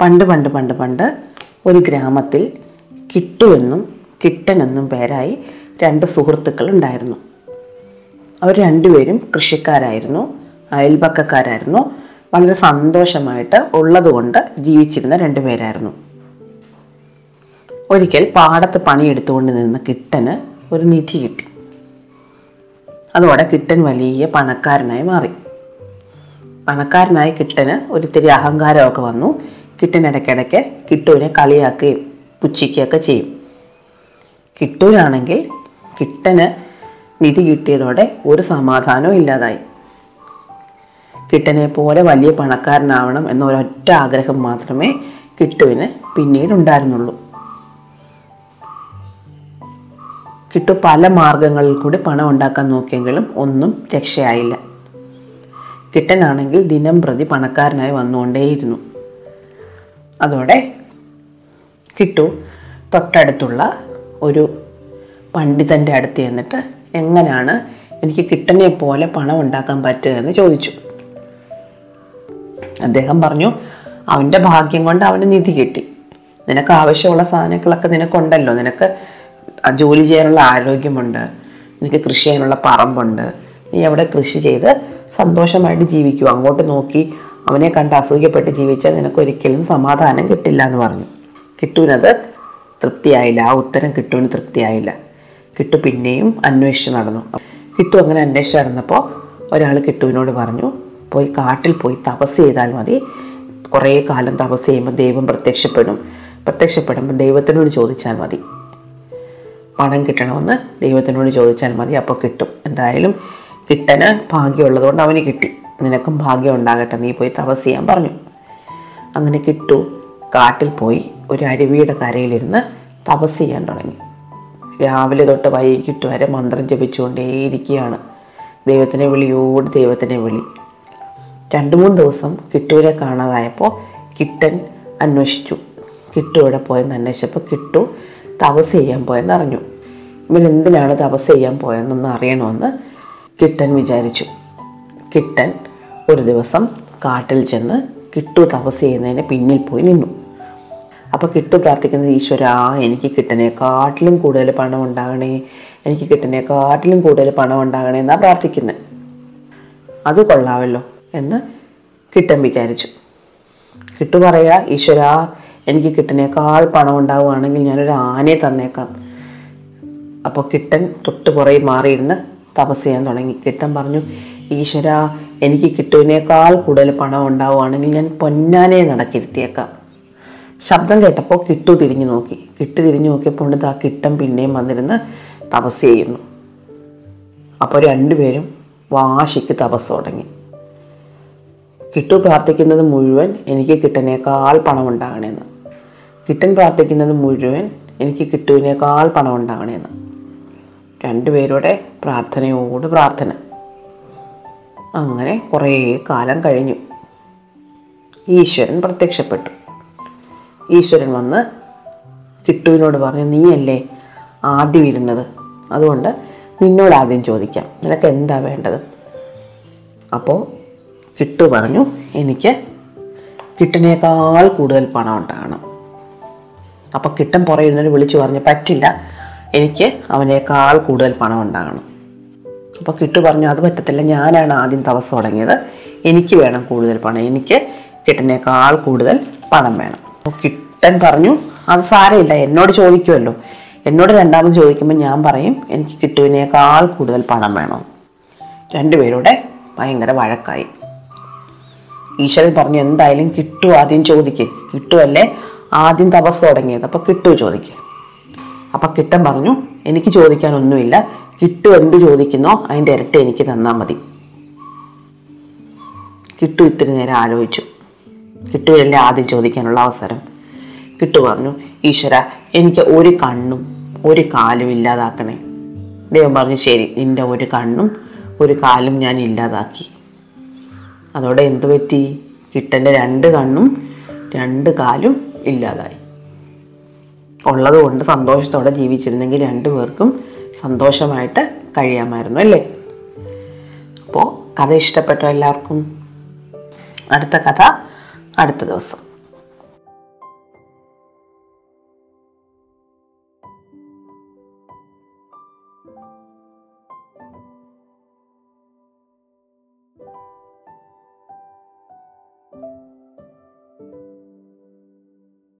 പണ്ട് പണ്ട് പണ്ട് പണ്ട് ഒരു ഗ്രാമത്തിൽ കിട്ടു എന്നും കിട്ടൻ എന്നും പേരായി രണ്ട് സുഹൃത്തുക്കൾ ഉണ്ടായിരുന്നു. അവർ രണ്ടുപേരും കൃഷിക്കാരായിരുന്നു അയൽപക്കക്കാരായിരുന്നു. വളരെ സന്തോഷമായിട്ട് ഉള്ളതുകൊണ്ട് ജീവിച്ചിരുന്ന രണ്ടുപേരായിരുന്നു ഒരിക്കൽ പാടത്ത് പണിയെടുത്തുകൊണ്ട് നിന്ന കിട്ടന് ഒരു നിധി കിട്ടി. അതോടെ കിട്ടൻ വലിയ പണക്കാരനായി മാറി. പണക്കാരനായ കിട്ടന് ഒരിത്തിരി അഹങ്കാരമൊക്കെ വന്നു. കിട്ടൻ ഇടയ്ക്കിടയ്ക്ക് കിട്ടുവിനെ കളിയാക്കുകയും പുച്ഛിക്കുകയൊക്കെ ചെയ്യും. കിട്ടൂരാണെങ്കിൽ കിട്ടന് നിധി കിട്ടിയതോടെ ഒരു സമാധാനവും ഇല്ലാതായി. കിട്ടനെ പോലെ വലിയ പണക്കാരനാവണം എന്ന ഒരൊറ്റ ആഗ്രഹം മാത്രമേ കിട്ടുവിന് പിന്നീട് ഉണ്ടായിരുന്നുള്ളൂ. കിട്ടു പല മാർഗങ്ങളിൽ കൂടി പണം ഉണ്ടാക്കാൻ നോക്കിയെങ്കിലും ഒന്നും രക്ഷയായില്ല. കിട്ടനാണെങ്കിൽ ദിനം പ്രതി പണക്കാരനായി വന്നുകൊണ്ടേയിരുന്നു. അതോടെ കിട്ടു. തൊട്ടടുത്തുള്ള ഒരു പണ്ഡിതന്റെ അടുത്ത് ചെന്നിട്ട് എങ്ങനെയാണ് എനിക്ക് കിട്ടനെ പോലെ പണം ഉണ്ടാക്കാൻ പറ്റുക എന്ന് ചോദിച്ചു. അദ്ദേഹം പറഞ്ഞു അവന്റെ ഭാഗ്യം കൊണ്ട് അവന് നിധി കിട്ടി. നിനക്ക് ആവശ്യമുള്ള സാധനങ്ങളൊക്കെ നിനക്കുണ്ടല്ലോ. നിനക്ക് ജോലി ചെയ്യാനുള്ള ആരോഗ്യമുണ്ട്. നിനക്ക് കൃഷി ചെയ്യാനുള്ള പറമ്പുണ്ട്. നീ അവിടെ കൃഷി ചെയ്ത് സന്തോഷമായിട്ട് ജീവിക്കൂ. അങ്ങോട്ട് നോക്കി അവനെ കണ്ട് അസൂയപ്പെട്ട് ജീവിച്ചാൽ നിനക്ക് ഒരിക്കലും സമാധാനം കിട്ടില്ല എന്ന് പറഞ്ഞു. കിട്ടുവിനത് തൃപ്തിയായില്ല. ആ ഉത്തരം കിട്ടുവിന് തൃപ്തിയായില്ല. കിട്ടു പിന്നെയും അന്വേഷിച്ച് നടന്നു. കിട്ടു അങ്ങനെ അന്വേഷിച്ച് നടന്നപ്പോൾ ഒരാൾ കിട്ടുവിനോട് പറഞ്ഞു പോയി കാട്ടിൽ പോയി തപസ് ചെയ്താൽ മതി. കുറേ കാലം തപസ് ചെയ്യുമ്പോൾ ദൈവം പ്രത്യക്ഷപ്പെടും. പ്രത്യക്ഷപ്പെടുമ്പോൾ ദൈവത്തിനോട് ചോദിച്ചാൽ മതി. പണം കിട്ടണമെന്ന് ദൈവത്തിനോട് ചോദിച്ചാൽ മതി. അപ്പോൾ കിട്ടും. എന്തായാലും കിട്ടന് ഭാഗ്യമുള്ളതുകൊണ്ട് അവന് കിട്ടി. നിനക്കും ഭാഗ്യം ഉണ്ടാകട്ടെ നീ പോയി തപസ് ചെയ്യാൻ പറഞ്ഞു. അങ്ങനെ കിട്ടു. കാട്ടിൽ പോയി ഒരു അരുവിയുടെ കരയിലിരുന്ന് തപസ് ചെയ്യാൻ തുടങ്ങി. രാവിലെ തൊട്ട് വൈകിട്ട് വരെ മന്ത്രം ജപിച്ചുകൊണ്ടേയിരിക്കുകയാണ്. ദൈവത്തിനെ വിളിയോട് ദൈവത്തിനെ വിളി. രണ്ട് മൂന്ന് ദിവസം കിട്ടുവിനെ കാണാതായപ്പോൾ കിട്ടൻ അന്വേഷിച്ചു. കിട്ടു ഇവിടെ പോയെന്ന് അന്വേഷിച്ചപ്പോൾ കിട്ടു തപസ് ചെയ്യാൻ പോയെന്ന് അറിഞ്ഞു. ഇവൻ എന്തിനാണ് തപസ് ചെയ്യാൻ പോയെന്നൊന്ന് അറിയണമെന്ന് കിട്ടൻ വിചാരിച്ചു. കിട്ടൻ ഒരു ദിവസം കാട്ടിൽ ചെന്ന് കിട്ടു തപസ് ചെയ്യുന്നതിന് പിന്നിൽ പോയി നിന്നു. അപ്പോൾ കിട്ടു പ്രാർത്ഥിക്കുന്നത് ഈശ്വര എനിക്ക് കിട്ടനേക്കാട്ടിലും കൂടുതൽ പണം ഉണ്ടാകണേ എനിക്ക് കിട്ടനേക്കാട്ടിലും കൂടുതൽ പണം ഉണ്ടാകണേ എന്നാണ് പ്രാർത്ഥിക്കുന്നത് അത് കൊള്ളാമല്ലോ എന്ന് കിട്ടൻ വിചാരിച്ചു. കിട്ടു പറയാ ഈശ്വര എനിക്ക് കിട്ടനേക്കാൾ പണം ഉണ്ടാവുകയാണെങ്കിൽ ഞാനൊരു ആനയെ തന്നേക്കാം. അപ്പോൾ കിട്ടൻ തൊട്ട് പുറകെ മാറിയിരുന്ന് തപസ് ചെയ്യാൻ തുടങ്ങി. കിട്ടൻ പറഞ്ഞു ഈശ്വര എനിക്ക് കിട്ടുവിനേക്കാൾ കൂടുതൽ പണം ഉണ്ടാവുകയാണെങ്കിൽ ഞാൻ പൊന്നാനെ നടക്കിരുത്തിയേക്കാം. ശബ്ദം കേട്ടപ്പോൾ കിട്ടു തിരിഞ്ഞു നോക്കി. കിട്ടു തിരിഞ്ഞു നോക്കിയപ്പോൾ ഉണ്ട് ആ കിട്ടം പിന്നെയും വന്നിരുന്ന് തപസ് ചെയ്യുന്നു. അപ്പോൾ രണ്ടുപേരും വാശിക്ക് തപസ് തുടങ്ങി. കിട്ടു പ്രാർത്ഥിക്കുന്നത് മുഴുവൻ എനിക്ക് കിട്ടനേക്കാൾ പണം ഉണ്ടാകണമെന്ന് കിട്ടൻ പ്രാർത്ഥിക്കുന്നത് മുഴുവൻ എനിക്ക് കിട്ടുവിനേക്കാൾ പണം ഉണ്ടാകണമെന്ന് രണ്ടുപേരുടെ പ്രാർത്ഥനയോട് പ്രാർത്ഥന. അങ്ങനെ കുറേ കാലം കഴിഞ്ഞു. ഈശ്വരൻ പ്രത്യക്ഷപ്പെട്ടു. ഈശ്വരൻ വന്ന് കിട്ടുവിനോട് പറഞ്ഞു നീയല്ലേ ആദ്യം ഇരുന്നത്? അതുകൊണ്ട് നിന്നോട് ആദ്യം ചോദിക്കാം. നിനക്ക് എന്താ വേണ്ടത്? അപ്പോൾ കിട്ടു പറഞ്ഞു എനിക്ക് കിട്ടിനേക്കാൾ കൂടുതൽ പണം ഉണ്ടാകണം. അപ്പോൾ കിട്ടൻ പുറയിരുന്നവർ വിളിച്ചു പറഞ്ഞു പറ്റില്ല. എനിക്ക് അവനേക്കാൾ കൂടുതൽ പണം ഉണ്ടാകണം. അപ്പോൾ കിട്ടു പറഞ്ഞു അത് പറ്റത്തില്ല. ഞാനാണ് ആദ്യം തപസ് തുടങ്ങിയത്. എനിക്ക് വേണം കൂടുതൽ പണം. എനിക്ക് കിട്ടനേക്കാൾ കൂടുതൽ പണം വേണം. അപ്പോൾ കിട്ടൻ പറഞ്ഞു അത് സാരമില്ല. എന്നോട് ചോദിക്കുമല്ലോ എന്നോട് രണ്ടാമത് ചോദിക്കുമ്പോൾ ഞാൻ പറയും എനിക്ക് കിട്ടുവിനേക്കാൾ കൂടുതൽ പണം വേണം. രണ്ടുപേരുടെ ഭയങ്കര വഴക്കായി. ഈശ്വരൻ പറഞ്ഞു എന്തായാലും കിട്ടു ആദ്യം ചോദിക്കേ. കിട്ടുമല്ലേ ആദ്യം തപസ് തുടങ്ങിയത്. അപ്പോൾ കിട്ടു ചോദിക്കേ. അപ്പം കിട്ടൻ പറഞ്ഞു എനിക്ക് ചോദിക്കാനൊന്നുമില്ല. കിട്ടു എന്ത് ചോദിക്കുന്നോ അതിന്റെ ഇരട്ടി എനിക്ക് തന്നാൽ മതി. കിട്ടു ഇത്തിരി നേരം ആലോചിച്ചു. കിട്ടുവിനല്ലേ ആദ്യം ചോദിക്കാനുള്ള അവസരം? കിട്ടു പറഞ്ഞു ഈശ്വര എനിക്ക് ഒരു കണ്ണും ഒരു കാലും ഇല്ലാതാക്കണേ. ദൈവം പറഞ്ഞു ശരി നിന്റെ ഒരു കണ്ണും ഒരു കാലും ഞാൻ ഇല്ലാതാക്കി. അതോടെ എന്തു പറ്റി? കിട്ടന്റെ രണ്ട് കണ്ണും രണ്ട് കാലും ഇല്ലാതായി. ഉള്ളതുകൊണ്ട് സന്തോഷത്തോടെ ജീവിച്ചിരുന്നെങ്കിൽ രണ്ടുപേർക്കും സന്തോഷമായിട്ട് കഴിയാമായിരുന്നു അല്ലേ? അപ്പോൾ കഥ ഇഷ്ടപ്പെട്ടോ എല്ലാവർക്കും? അടുത്ത കഥ അടുത്ത ദിവസം.